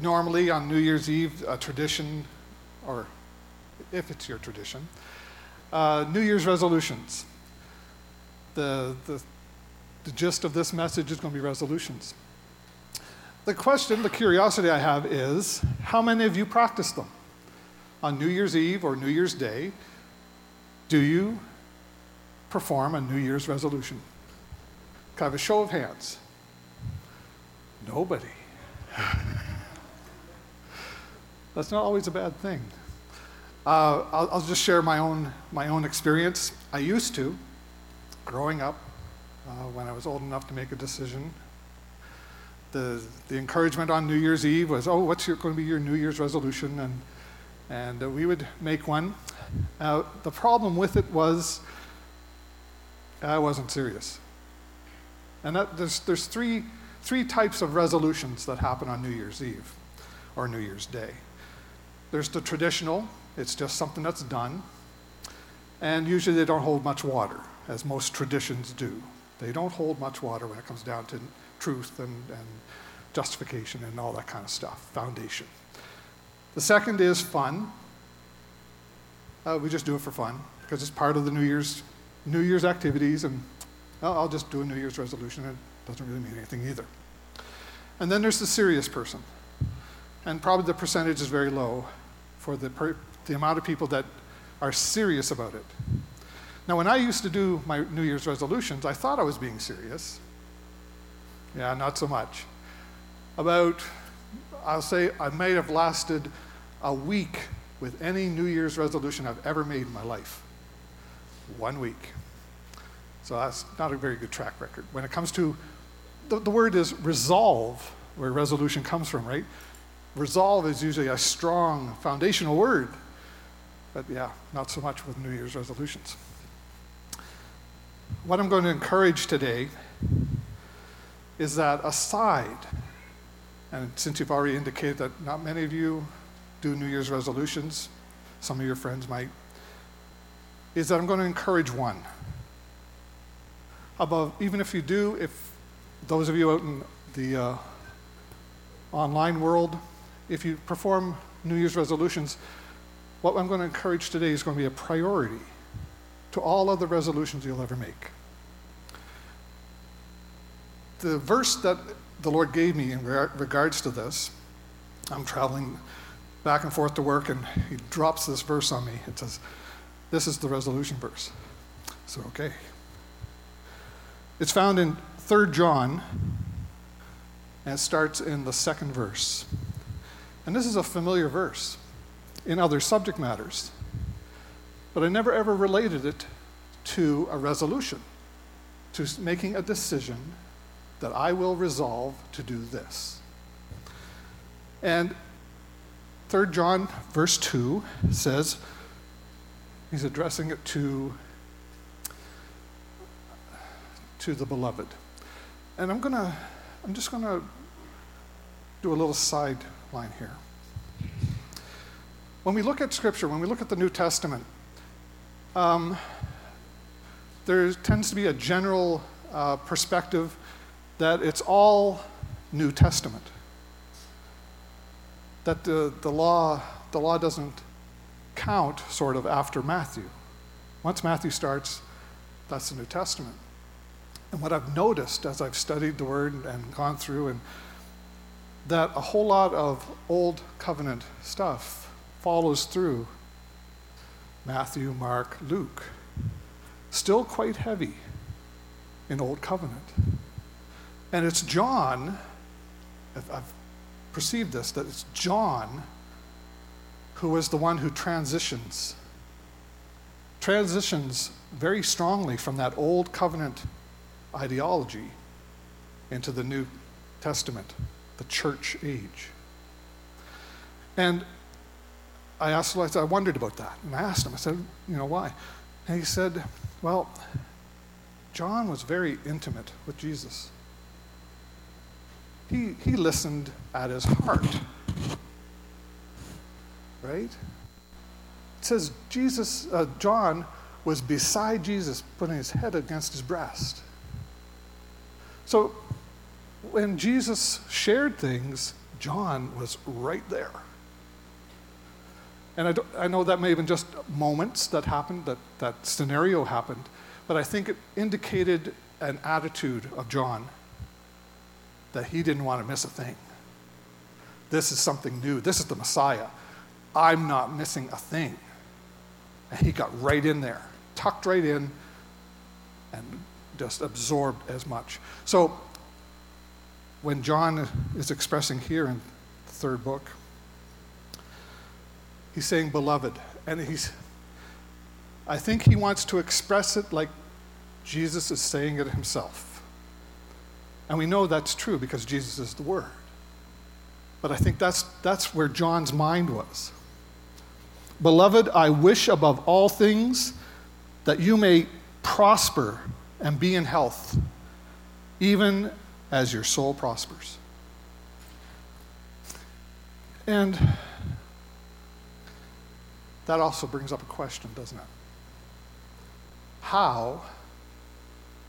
normally on New Year's Eve, a tradition, or if it's your tradition, uh, New Year's resolutions. The, the, the gist of this message is going to be resolutions. The question, the curiosity I have is how many of you practice them? On New Year's Eve or New Year's Day, do you perform a New Year's resolution? Kind of a show of hands? Nobody. That's not always a bad thing. Uh, I'll, I'll, just share my own, my own experience. I used to, growing up, uh, when I was old enough to make a decision. The, the encouragement on New Year's Eve was, oh, what's your, going to be your New Year's resolution? And, and uh, we would make one. the problem with it was I wasn't serious. And that, there's, there's three, three types of resolutions that happen on New Year's Eve or New Year's Day. There's the traditional, it's just something that's done. And usually they don't hold much water, as most traditions do. They don't hold much water when it comes down to truth and, and justification and all that kind of stuff, foundation. The second is fun. Uh, we just do it for fun because it's part of the New Year's New Year's activities, and I'll just do a New Year's resolution. It doesn't really mean anything either. And then there's the serious person, and probably the percentage is very low for the per, the amount of people that are serious about it. Now, when I used to do my New Year's resolutions, I thought I was being serious. Yeah, not so much. About, I'll say, I may have lasted a week with any New Year's resolution I've ever made in my life. One week. So that's not a very good track record. When it comes to, the, the word is resolve, where resolution comes from, right? Resolve is usually a strong foundational word. But yeah, not so much with New Year's resolutions. What I'm going to encourage today is that aside, and since you've already indicated that not many of you do New Year's resolutions, some of your friends might, is that I'm going to encourage one. Above, even if you do, if those of you out in the uh, online world, if you perform New Year's resolutions, what I'm going to encourage today is going to be a priority to all other resolutions you'll ever make. The verse that the Lord gave me in regards to this, I'm traveling back and forth to work, and He drops this verse on me. It says, This is the resolution verse. So, okay. It's found in 3 John, and it starts in the second verse. And this is a familiar verse in other subject matters but I never ever related it to a resolution, to making a decision that I will resolve to do this. And 3 John, verse 2 says, he's addressing it to, to the beloved. And I'm gonna, I'm just gonna do a little sideline here. When we look at Scripture, when we look at the New Testament, um, there tends to be a general uh, perspective that it's all New Testament. That the, the, law, the law doesn't count sort of after Matthew. Once Matthew starts, that's the New Testament. And what I've noticed as I've studied the Word and gone through, and that a whole lot of Old Covenant stuff follows through Matthew, Mark, Luke. Still quite heavy in Old Covenant. And it's John, I've perceived this, that it's John who is the one who transitions. Transitions very strongly from that Old Covenant ideology into the New Testament, the church age. And I asked, I, wondered about that. And I asked him, I said, you know, why? And he said, well, John was very intimate with Jesus. He, he listened at his heart. Right? It says Jesus, uh, John was beside Jesus, putting his head against his breast. So when Jesus shared things, John was right there. And I, I, know that may have been just moments that happened, that that scenario happened, but I think it indicated an attitude of John that he didn't want to miss a thing. This is something new. This is the Messiah. I'm not missing a thing. And he got right in there, tucked right in, and just absorbed as much. So when John is expressing here in the third book, he's saying beloved. And he's, I think he wants to express it like Jesus is saying it himself. And we know that's true because Jesus is the Word. But I think that's, that's where John's mind was. Beloved, I wish above all things that you may prosper and be in health, even as your soul prospers. And that also brings up a question, doesn't it? How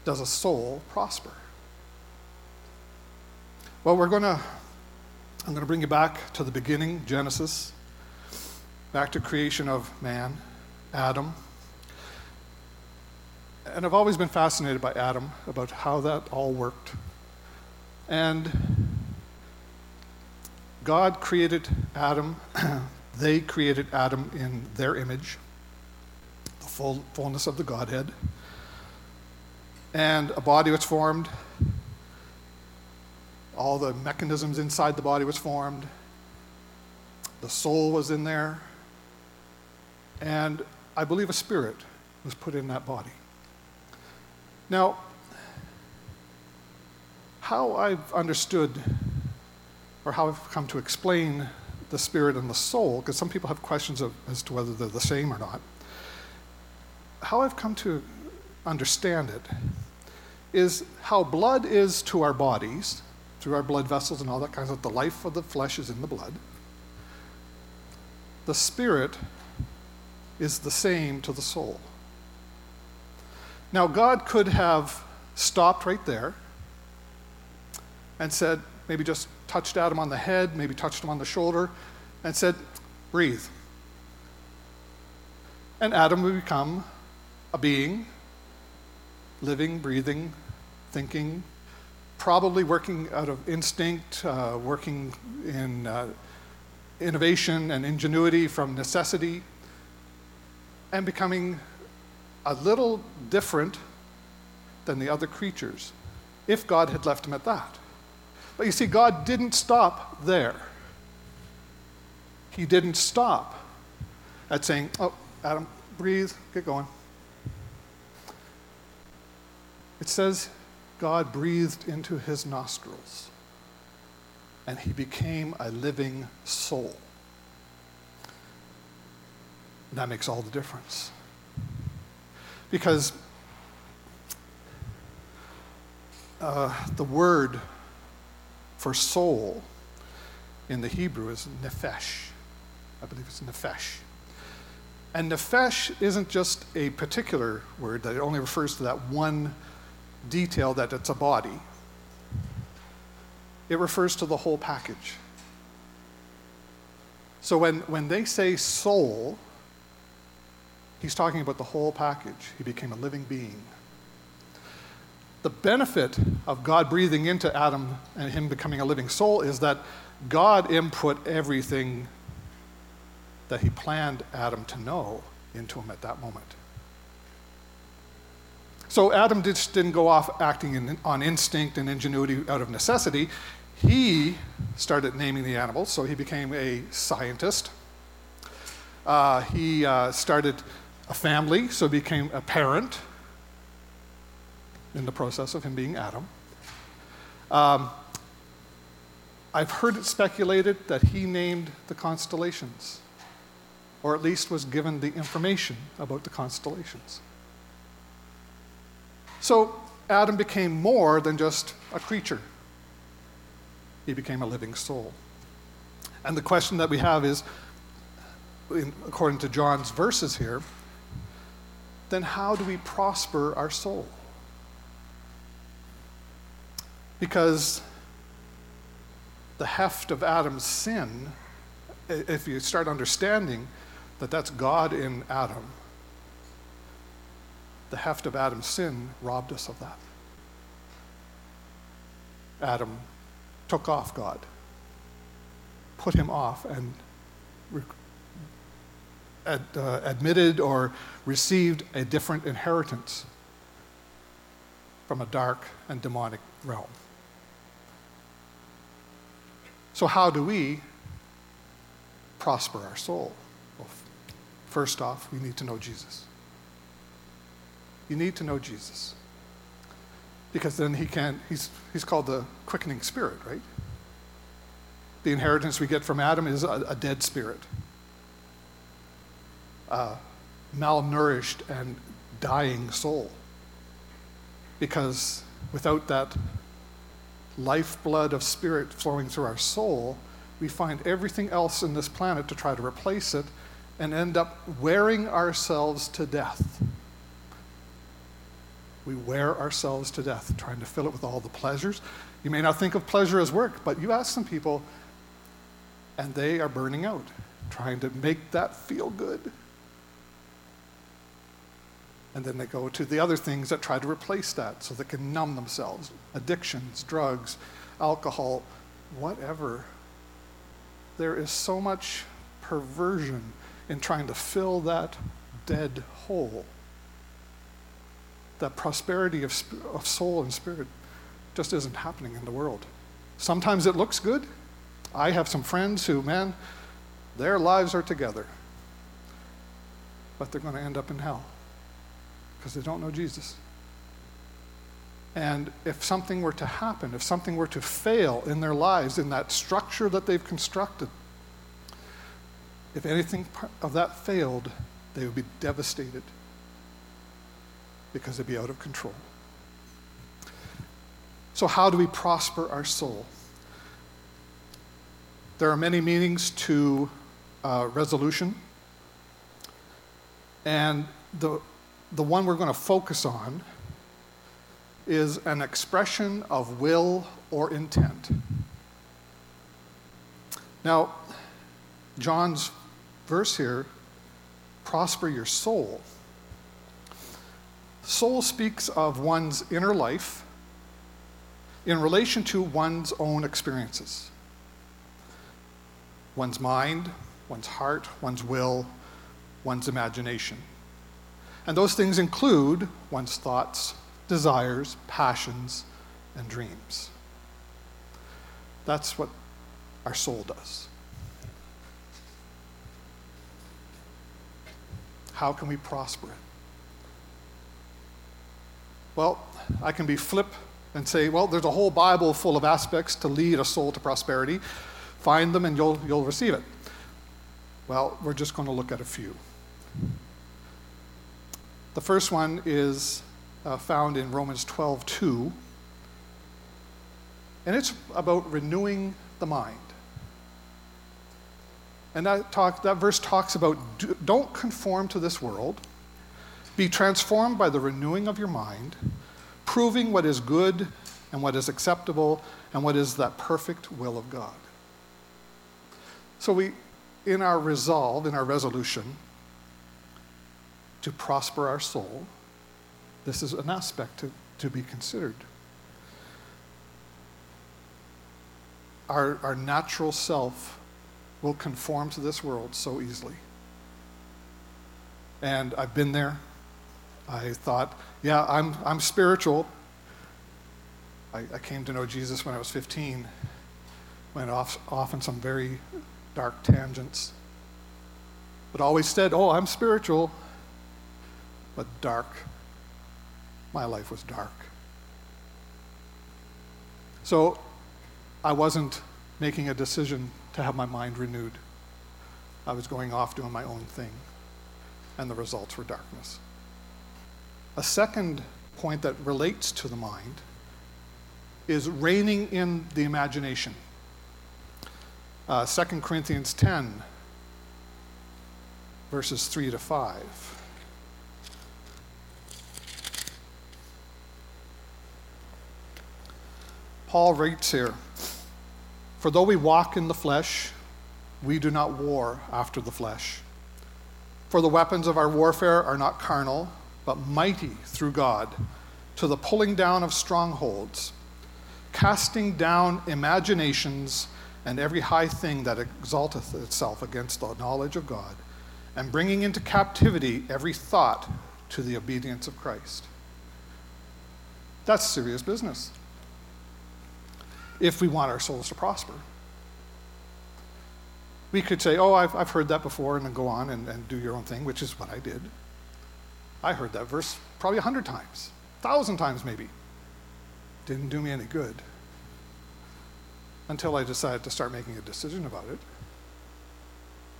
does a soul prosper? Well, we're going to, I'm going to bring you back to the beginning, Genesis, back to creation of man, Adam. And I've always been fascinated by Adam, about how that all worked. And God created Adam, they created Adam in their image, the full, fullness of the Godhead. And a body was formed. All the mechanisms inside the body was formed. The soul was in there. And I believe a spirit was put in that body. Now, how I've understood or how I've come to explain the spirit and the soul, because some people have questions of, as to whether they're the same or not. How I've come to understand it is how blood is to our bodies, through our blood vessels and all that kind of stuff. the life of the flesh is in the blood. The spirit is the same to the soul. Now, God could have stopped right there and said, maybe just touched Adam on the head, maybe touched him on the shoulder, and said, breathe. And Adam would become a being, living, breathing, thinking, probably working out of instinct, uh, working in uh, innovation and ingenuity from necessity, and becoming a little different than the other creatures if God had left him at that. But you see, God didn't stop there. He didn't stop at saying, Oh, Adam, breathe, get going. It says God breathed into his nostrils and he became a living soul. And That makes all the difference. Because uh, the word for soul in the Hebrew is nephesh. I believe it's nephesh. And nephesh isn't just a particular word that it only refers to that one detail that it's a body. It refers to the whole package. So when, when they say soul, He's talking about the whole package. He became a living being. The benefit of God breathing into Adam and him becoming a living soul is that God input everything that he planned Adam to know into him at that moment. So Adam just didn't go off acting in, on instinct and ingenuity out of necessity. He started naming the animals, so he became a scientist. Uh, he uh, started a family, so became a parent in the process of him being Adam. Um, I've heard it speculated that he named the constellations, or at least was given the information about the constellations. So Adam became more than just a creature, he became a living soul. And the question that we have is, according to John's verses here, then how do we prosper our soul? Because the heft of Adam's sin, if you start understanding that that's God in Adam, the heft of Adam's sin robbed us of that. Adam took off God, put him off, and ad, uh, admitted or received a different inheritance from a dark and demonic realm. So, how do we prosper our soul? Well, first off, we need to know Jesus. You need to know Jesus. Because then he can, he's, he's called the quickening spirit, right? The inheritance we get from Adam is a, a dead spirit, a malnourished and dying soul. Because without that lifeblood of spirit flowing through our soul, we find everything else in this planet to try to replace it and end up wearing ourselves to death. We wear ourselves to death trying to fill it with all the pleasures. You may not think of pleasure as work, but you ask some people, and they are burning out, trying to make that feel good. And then they go to the other things that try to replace that so they can numb themselves addictions, drugs, alcohol, whatever. There is so much perversion in trying to fill that dead hole that prosperity of, of soul and spirit just isn't happening in the world. Sometimes it looks good. I have some friends who, man, their lives are together, but they're going to end up in hell because they don't know Jesus. And if something were to happen, if something were to fail in their lives, in that structure that they've constructed, if anything of that failed, they would be devastated because they'd be out of control. So, how do we prosper our soul? There are many meanings to uh, resolution, and the, the one we're going to focus on is an expression of will or intent. Now, John's verse here prosper your soul. Soul speaks of one's inner life in relation to one's own experiences one's mind, one's heart, one's will, one's imagination. And those things include one's thoughts, desires, passions, and dreams. That's what our soul does. How can we prosper it? Well, I can be flip and say, well, there's a whole Bible full of aspects to lead a soul to prosperity. Find them and you'll, you'll receive it. Well, we're just going to look at a few. The first one is uh, found in Romans 12 2, and it's about renewing the mind. And that, talk, that verse talks about do, don't conform to this world, be transformed by the renewing of your mind, proving what is good and what is acceptable and what is that perfect will of God. So we, in our resolve, in our resolution to prosper our soul, this is an aspect to, to be considered. Our, our natural self will conform to this world so easily. And I've been there. I thought, yeah, I'm, I'm spiritual. I, I came to know Jesus when I was 15, went off, off on some very dark tangents, but always said, oh, I'm spiritual, but dark. My life was dark. So I wasn't making a decision to have my mind renewed. I was going off doing my own thing, and the results were darkness. A second point that relates to the mind is reigning in the imagination. Uh, 2 Corinthians 10, verses 3 to 5. Paul writes here For though we walk in the flesh, we do not war after the flesh. For the weapons of our warfare are not carnal, but mighty through God to the pulling down of strongholds, casting down imaginations and every high thing that exalteth itself against the knowledge of God, and bringing into captivity every thought to the obedience of Christ. That's serious business if we want our souls to prosper. We could say, Oh, I've, I've heard that before, and then go on and, and do your own thing, which is what I did. I heard that verse probably a hundred times, a thousand times maybe. Didn't do me any good until I decided to start making a decision about it,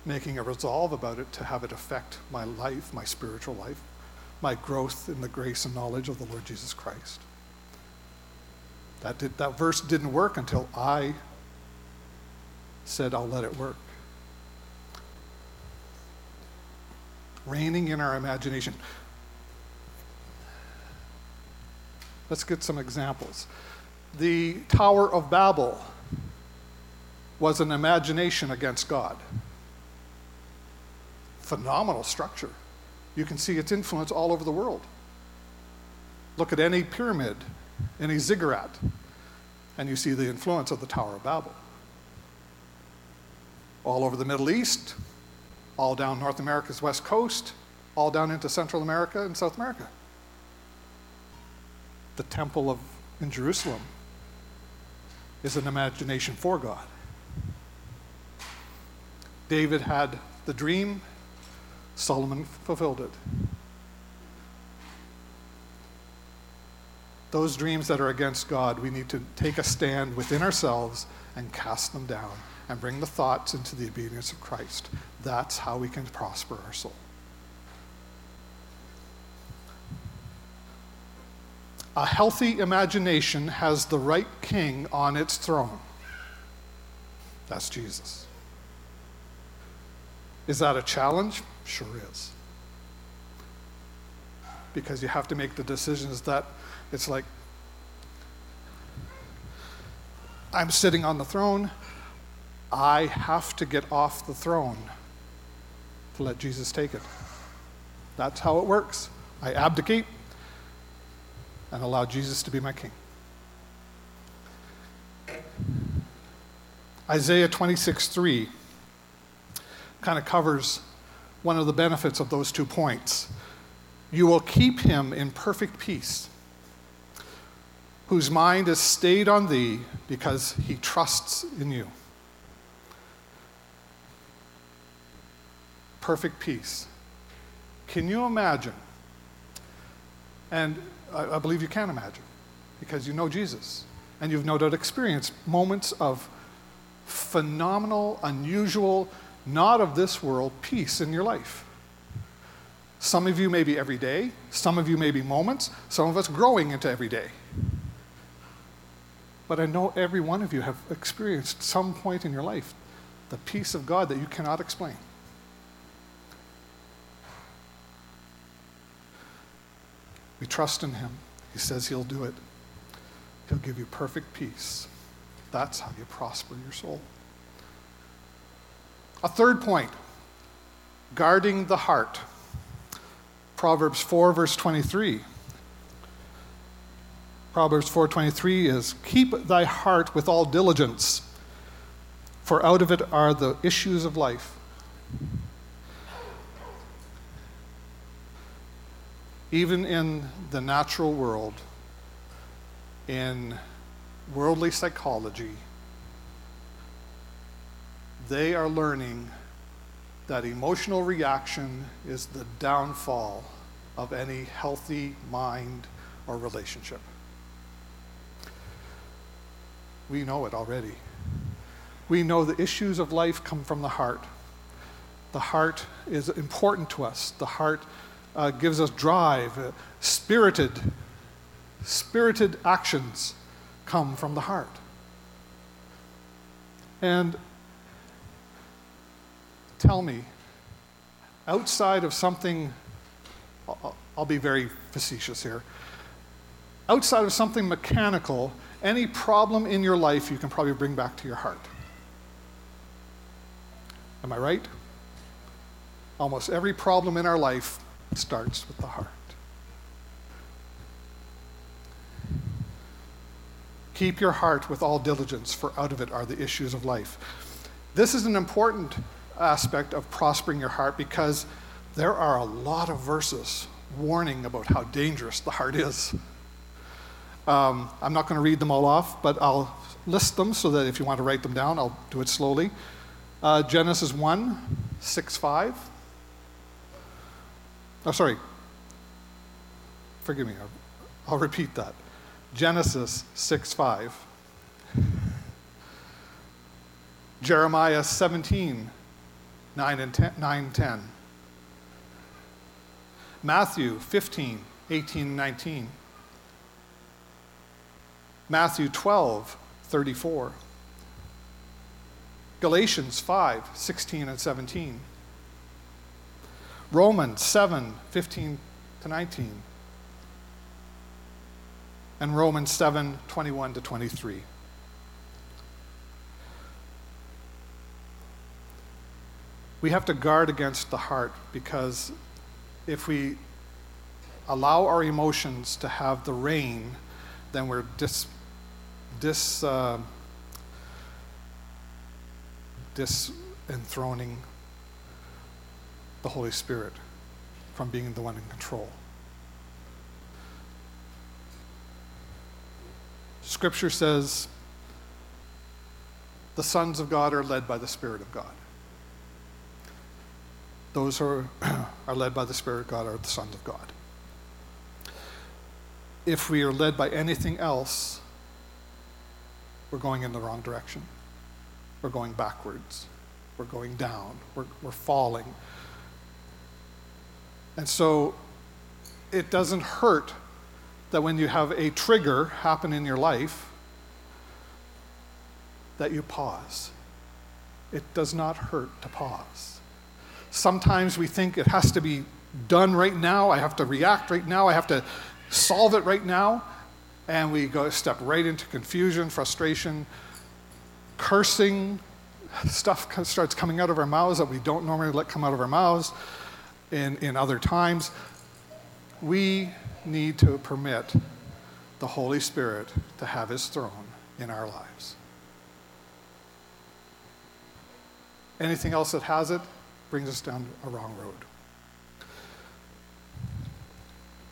making a resolve about it to have it affect my life, my spiritual life, my growth in the grace and knowledge of the Lord Jesus Christ. That, did, that verse didn't work until I said, I'll let it work. Reigning in our imagination. Let's get some examples. The Tower of Babel was an imagination against God. Phenomenal structure. You can see its influence all over the world. Look at any pyramid, any ziggurat, and you see the influence of the Tower of Babel. All over the Middle East, all down North America's west coast, all down into Central America and South America. The temple of in Jerusalem is an imagination for God. David had the dream, Solomon fulfilled it. Those dreams that are against God, we need to take a stand within ourselves and cast them down and bring the thoughts into the obedience of Christ. That's how we can prosper our soul. A healthy imagination has the right king on its throne. That's Jesus. Is that a challenge? Sure is. Because you have to make the decisions that it's like, I'm sitting on the throne. I have to get off the throne to let Jesus take it. That's how it works. I abdicate and allow Jesus to be my king. Isaiah 26 3 kind of covers one of the benefits of those two points. You will keep him in perfect peace, whose mind is stayed on thee because he trusts in you. Perfect peace. Can you imagine? And I, I believe you can imagine because you know Jesus and you've no doubt experienced moments of phenomenal, unusual, not of this world peace in your life. Some of you may be every day, some of you may be moments, some of us growing into every day. But I know every one of you have experienced some point in your life the peace of God that you cannot explain. We trust in Him. He says He'll do it. He'll give you perfect peace. That's how you prosper your soul. A third point guarding the heart. Proverbs 4, verse 23. Proverbs 4:23 is keep thy heart with all diligence for out of it are the issues of life. Even in the natural world in worldly psychology they are learning that emotional reaction is the downfall of any healthy mind or relationship. We know it already. We know the issues of life come from the heart. The heart is important to us. The heart uh, gives us drive. Uh, spirited, spirited actions come from the heart. And tell me, outside of something, I'll be very facetious here, outside of something mechanical, any problem in your life you can probably bring back to your heart. Am I right? Almost every problem in our life starts with the heart. Keep your heart with all diligence, for out of it are the issues of life. This is an important aspect of prospering your heart because there are a lot of verses warning about how dangerous the heart is. Um, I'm not going to read them all off, but I'll list them so that if you want to write them down, I'll do it slowly. Uh, Genesis 1 6 5. Oh, sorry. Forgive me. I'll, I'll repeat that. Genesis 6 5. Jeremiah 17 9 and 10, 9, 10. Matthew 15 18 and 19. Matthew 12 34. Galatians 5 16 and 17. Romans 7 15 to 19. And Romans 7 21 to 23. We have to guard against the heart because if we allow our emotions to have the reign, then we're dis, dis, uh, disenthroning the Holy Spirit from being the one in control. Scripture says the sons of God are led by the Spirit of God. Those who are, are led by the Spirit of God are the sons of God. If we are led by anything else, we're going in the wrong direction. We're going backwards. We're going down. We're, we're falling. And so it doesn't hurt that when you have a trigger happen in your life, that you pause. It does not hurt to pause. Sometimes we think it has to be done right now. I have to react right now. I have to solve it right now. And we go step right into confusion, frustration, cursing. Stuff starts coming out of our mouths that we don't normally let come out of our mouths in, in other times. We need to permit the Holy Spirit to have his throne in our lives. Anything else that has it brings us down a wrong road.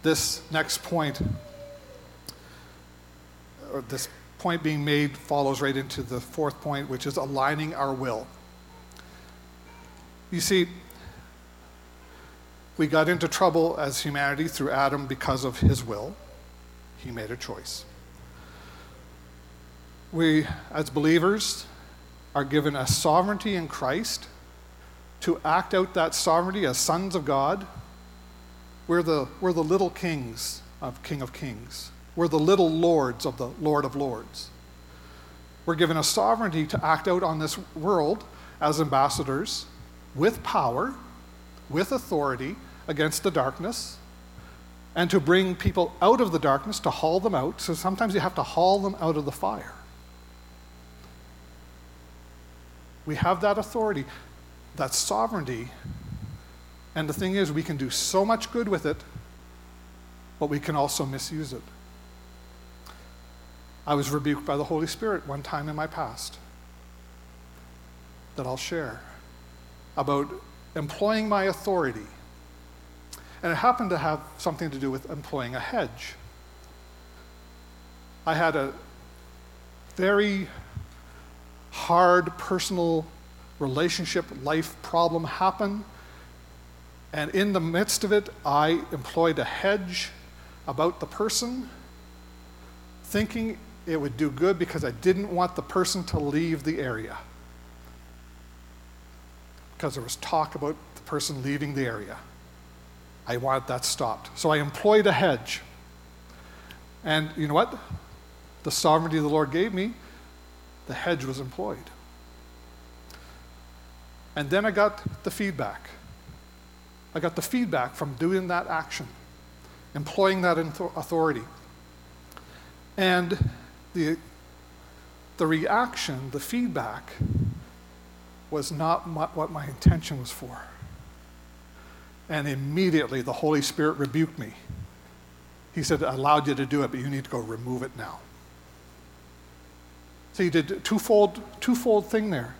This next point, or this point being made, follows right into the fourth point, which is aligning our will. You see, we got into trouble as humanity through Adam because of his will. He made a choice. We, as believers, are given a sovereignty in Christ to act out that sovereignty as sons of God. We're the, we're the little kings of King of Kings. We're the little lords of the Lord of Lords. We're given a sovereignty to act out on this world as ambassadors with power, with authority, against the darkness and to bring people out of the darkness, to haul them out. So sometimes you have to haul them out of the fire. We have that authority, that sovereignty. And the thing is, we can do so much good with it, but we can also misuse it. I was rebuked by the Holy Spirit one time in my past that I'll share about employing my authority and it happened to have something to do with employing a hedge. I had a very hard personal relationship life problem happen. And in the midst of it, I employed a hedge about the person, thinking it would do good because I didn't want the person to leave the area. Because there was talk about the person leaving the area. I want that stopped. So I employed a hedge. And you know what? The sovereignty the Lord gave me, the hedge was employed. And then I got the feedback. I got the feedback from doing that action, employing that authority. And the, the reaction, the feedback, was not my, what my intention was for. And immediately the Holy Spirit rebuked me. He said, I allowed you to do it, but you need to go remove it now. So he did a twofold, twofold thing there.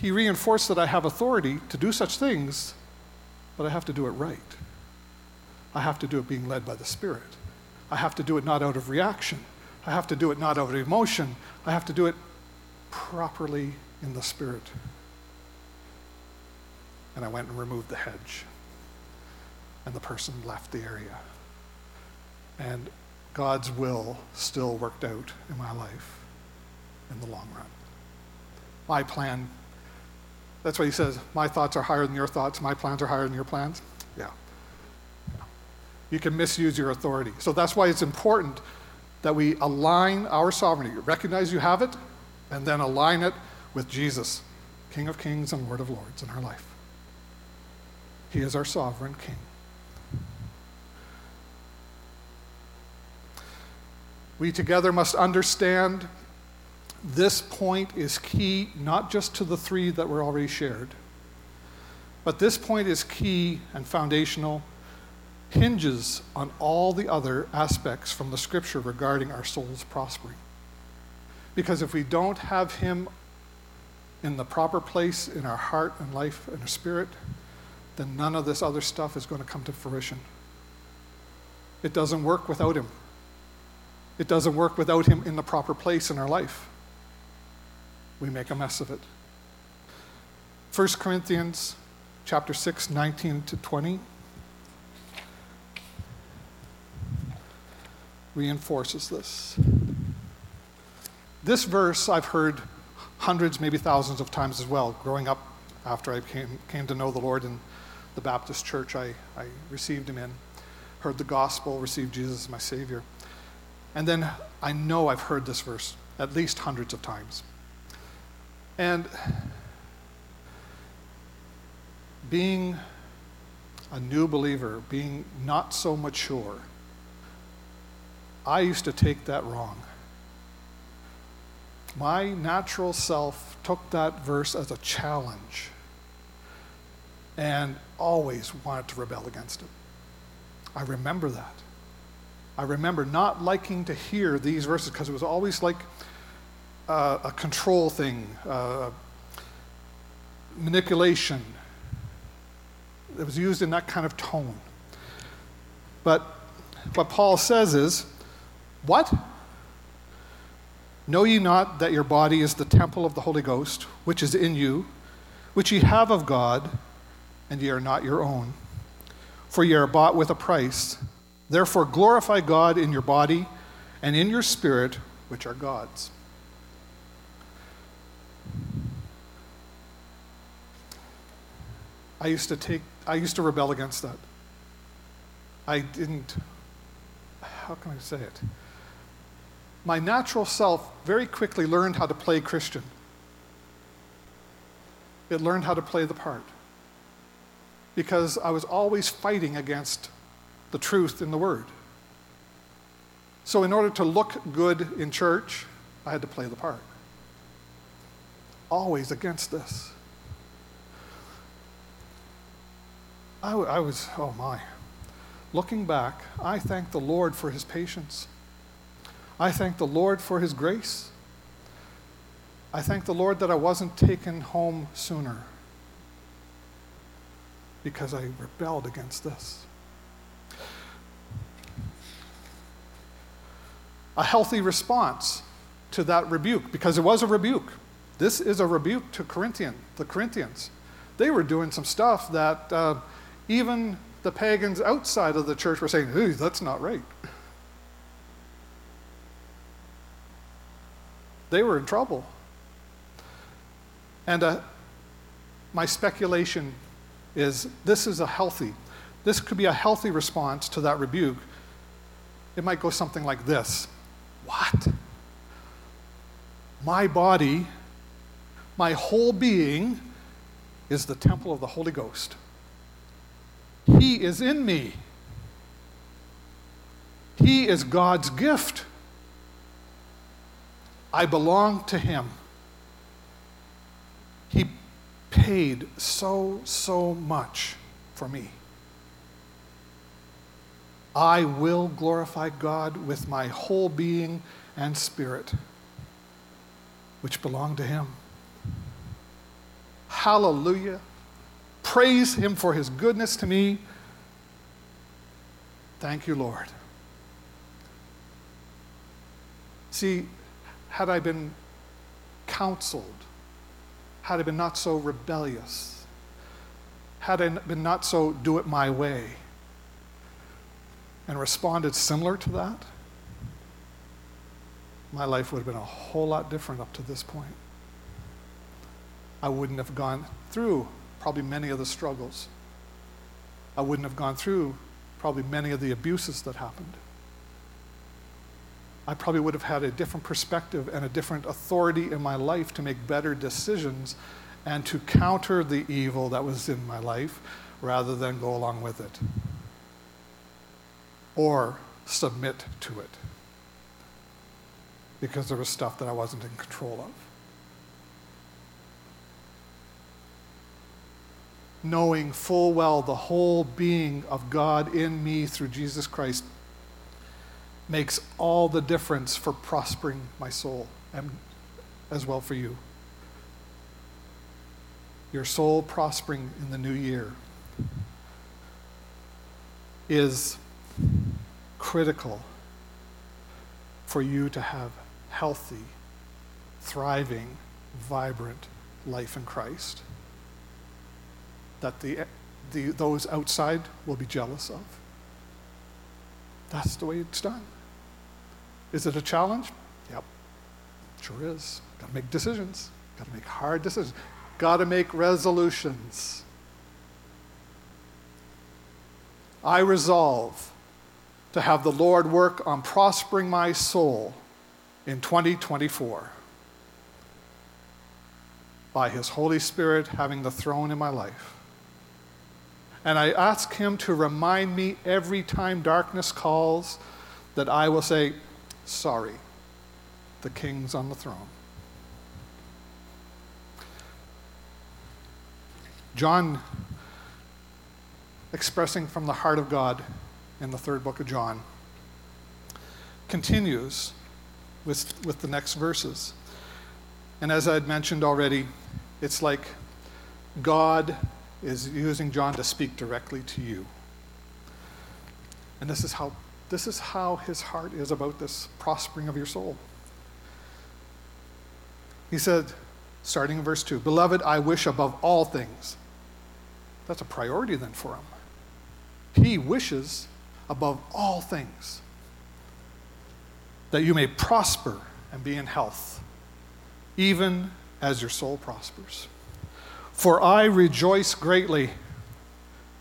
He reinforced that I have authority to do such things, but I have to do it right. I have to do it being led by the Spirit. I have to do it not out of reaction. I have to do it not out of emotion. I have to do it properly in the Spirit. And I went and removed the hedge. And the person left the area. And God's will still worked out in my life in the long run. My plan, that's why he says, My thoughts are higher than your thoughts, my plans are higher than your plans. Yeah. You can misuse your authority. So that's why it's important that we align our sovereignty, recognize you have it, and then align it with Jesus, King of Kings and Lord of Lords in our life. He is our sovereign King. We together must understand this point is key not just to the three that were already shared, but this point is key and foundational, hinges on all the other aspects from the scripture regarding our soul's prospering. Because if we don't have Him in the proper place in our heart and life and our spirit, then none of this other stuff is going to come to fruition. It doesn't work without Him. It doesn't work without Him in the proper place in our life. We make a mess of it. 1 Corinthians chapter 6, 19 to 20 reinforces this. This verse I've heard hundreds, maybe thousands of times as well. Growing up, after I came, came to know the Lord in the Baptist church I, I received him in, heard the gospel, received Jesus as my Savior. And then I know I've heard this verse at least hundreds of times. And being a new believer, being not so mature, I used to take that wrong. My natural self took that verse as a challenge and always wanted to rebel against it. I remember that. I remember not liking to hear these verses because it was always like uh, a control thing, uh, manipulation. It was used in that kind of tone. But what Paul says is, what? Know ye not that your body is the temple of the Holy Ghost, which is in you, which ye have of God, and ye are not your own? For ye are bought with a price. Therefore glorify God in your body and in your spirit, which are God's. I used to take I used to rebel against that. I didn't how can I say it? my natural self very quickly learned how to play Christian. It learned how to play the part. Because I was always fighting against the truth in the Word. So, in order to look good in church, I had to play the part. Always against this. I, I was, oh my. Looking back, I thank the Lord for his patience. I thank the Lord for His grace. I thank the Lord that I wasn't taken home sooner because I rebelled against this. A healthy response to that rebuke, because it was a rebuke. This is a rebuke to Corinthian, the Corinthians. They were doing some stuff that uh, even the pagans outside of the church were saying, hey, that's not right. They were in trouble. And uh, my speculation is this is a healthy, this could be a healthy response to that rebuke. It might go something like this What? My body, my whole being, is the temple of the Holy Ghost. He is in me. He is God's gift. I belong to Him. He paid so, so much for me. I will glorify God with my whole being and spirit, which belong to Him. Hallelujah. Praise Him for His goodness to me. Thank you, Lord. See, had I been counseled, had I been not so rebellious, had I been not so do it my way, and responded similar to that, my life would have been a whole lot different up to this point. I wouldn't have gone through probably many of the struggles. I wouldn't have gone through probably many of the abuses that happened. I probably would have had a different perspective and a different authority in my life to make better decisions and to counter the evil that was in my life rather than go along with it or submit to it because there was stuff that I wasn't in control of. Knowing full well the whole being of God in me through Jesus Christ makes all the difference for prospering my soul and as well for you. Your soul prospering in the new year is critical for you to have healthy, thriving, vibrant life in Christ that the, the, those outside will be jealous of. That's the way it's done. Is it a challenge? Yep, sure is. Got to make decisions. Got to make hard decisions. Got to make resolutions. I resolve to have the Lord work on prospering my soul in 2024 by His Holy Spirit having the throne in my life. And I ask Him to remind me every time darkness calls that I will say, Sorry, the King's on the throne. John, expressing from the heart of God in the third book of John, continues with, with the next verses. And as I had mentioned already, it's like God is using John to speak directly to you. And this is how this is how his heart is about this prospering of your soul. He said, starting in verse 2, Beloved, I wish above all things. That's a priority then for him. He wishes above all things that you may prosper and be in health, even as your soul prospers. For I rejoice greatly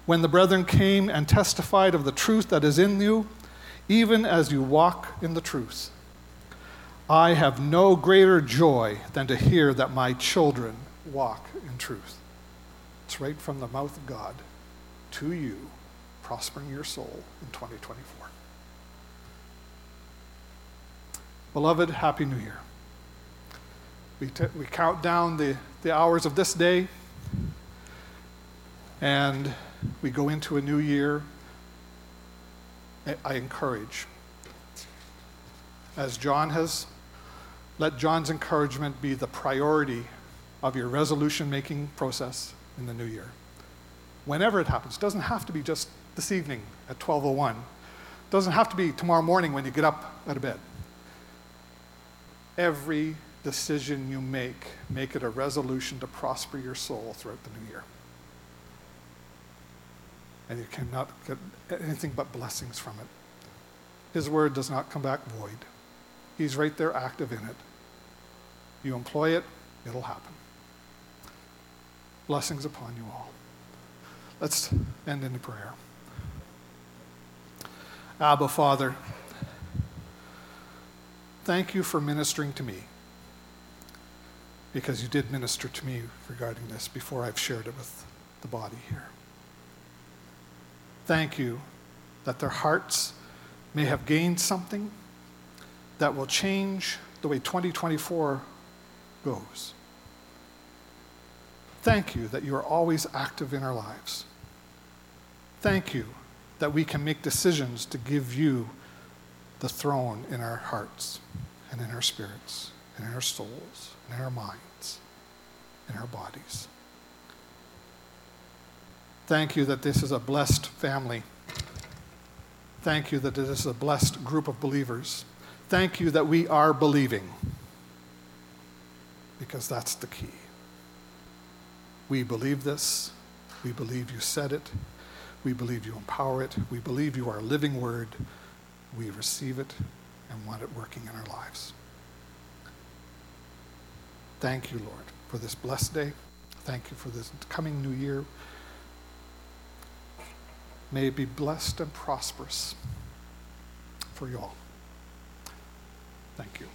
when the brethren came and testified of the truth that is in you, even as you walk in the truth. I have no greater joy than to hear that my children walk in truth. It's right from the mouth of God to you, prospering your soul in 2024. Beloved, Happy New Year. We, t- we count down the, the hours of this day and we go into a new year, I encourage. As John has, let John's encouragement be the priority of your resolution making process in the new year. Whenever it happens, it doesn't have to be just this evening at 12:01. It doesn't have to be tomorrow morning when you get up out of bed. Every decision you make, make it a resolution to prosper your soul throughout the new year and you cannot get anything but blessings from it. His word does not come back void. He's right there active in it. You employ it, it'll happen. Blessings upon you all. Let's end in prayer. Abba, Father, thank you for ministering to me because you did minister to me regarding this before I've shared it with the body here. Thank you that their hearts may have gained something that will change the way 2024 goes. Thank you that you are always active in our lives. Thank you that we can make decisions to give you the throne in our hearts and in our spirits and in our souls and in our minds, in our bodies. Thank you that this is a blessed family. Thank you that this is a blessed group of believers. Thank you that we are believing, because that's the key. We believe this. We believe you said it. We believe you empower it. We believe you are a living word. We receive it and want it working in our lives. Thank you, Lord, for this blessed day. Thank you for this coming new year. May it be blessed and prosperous for you all. Thank you.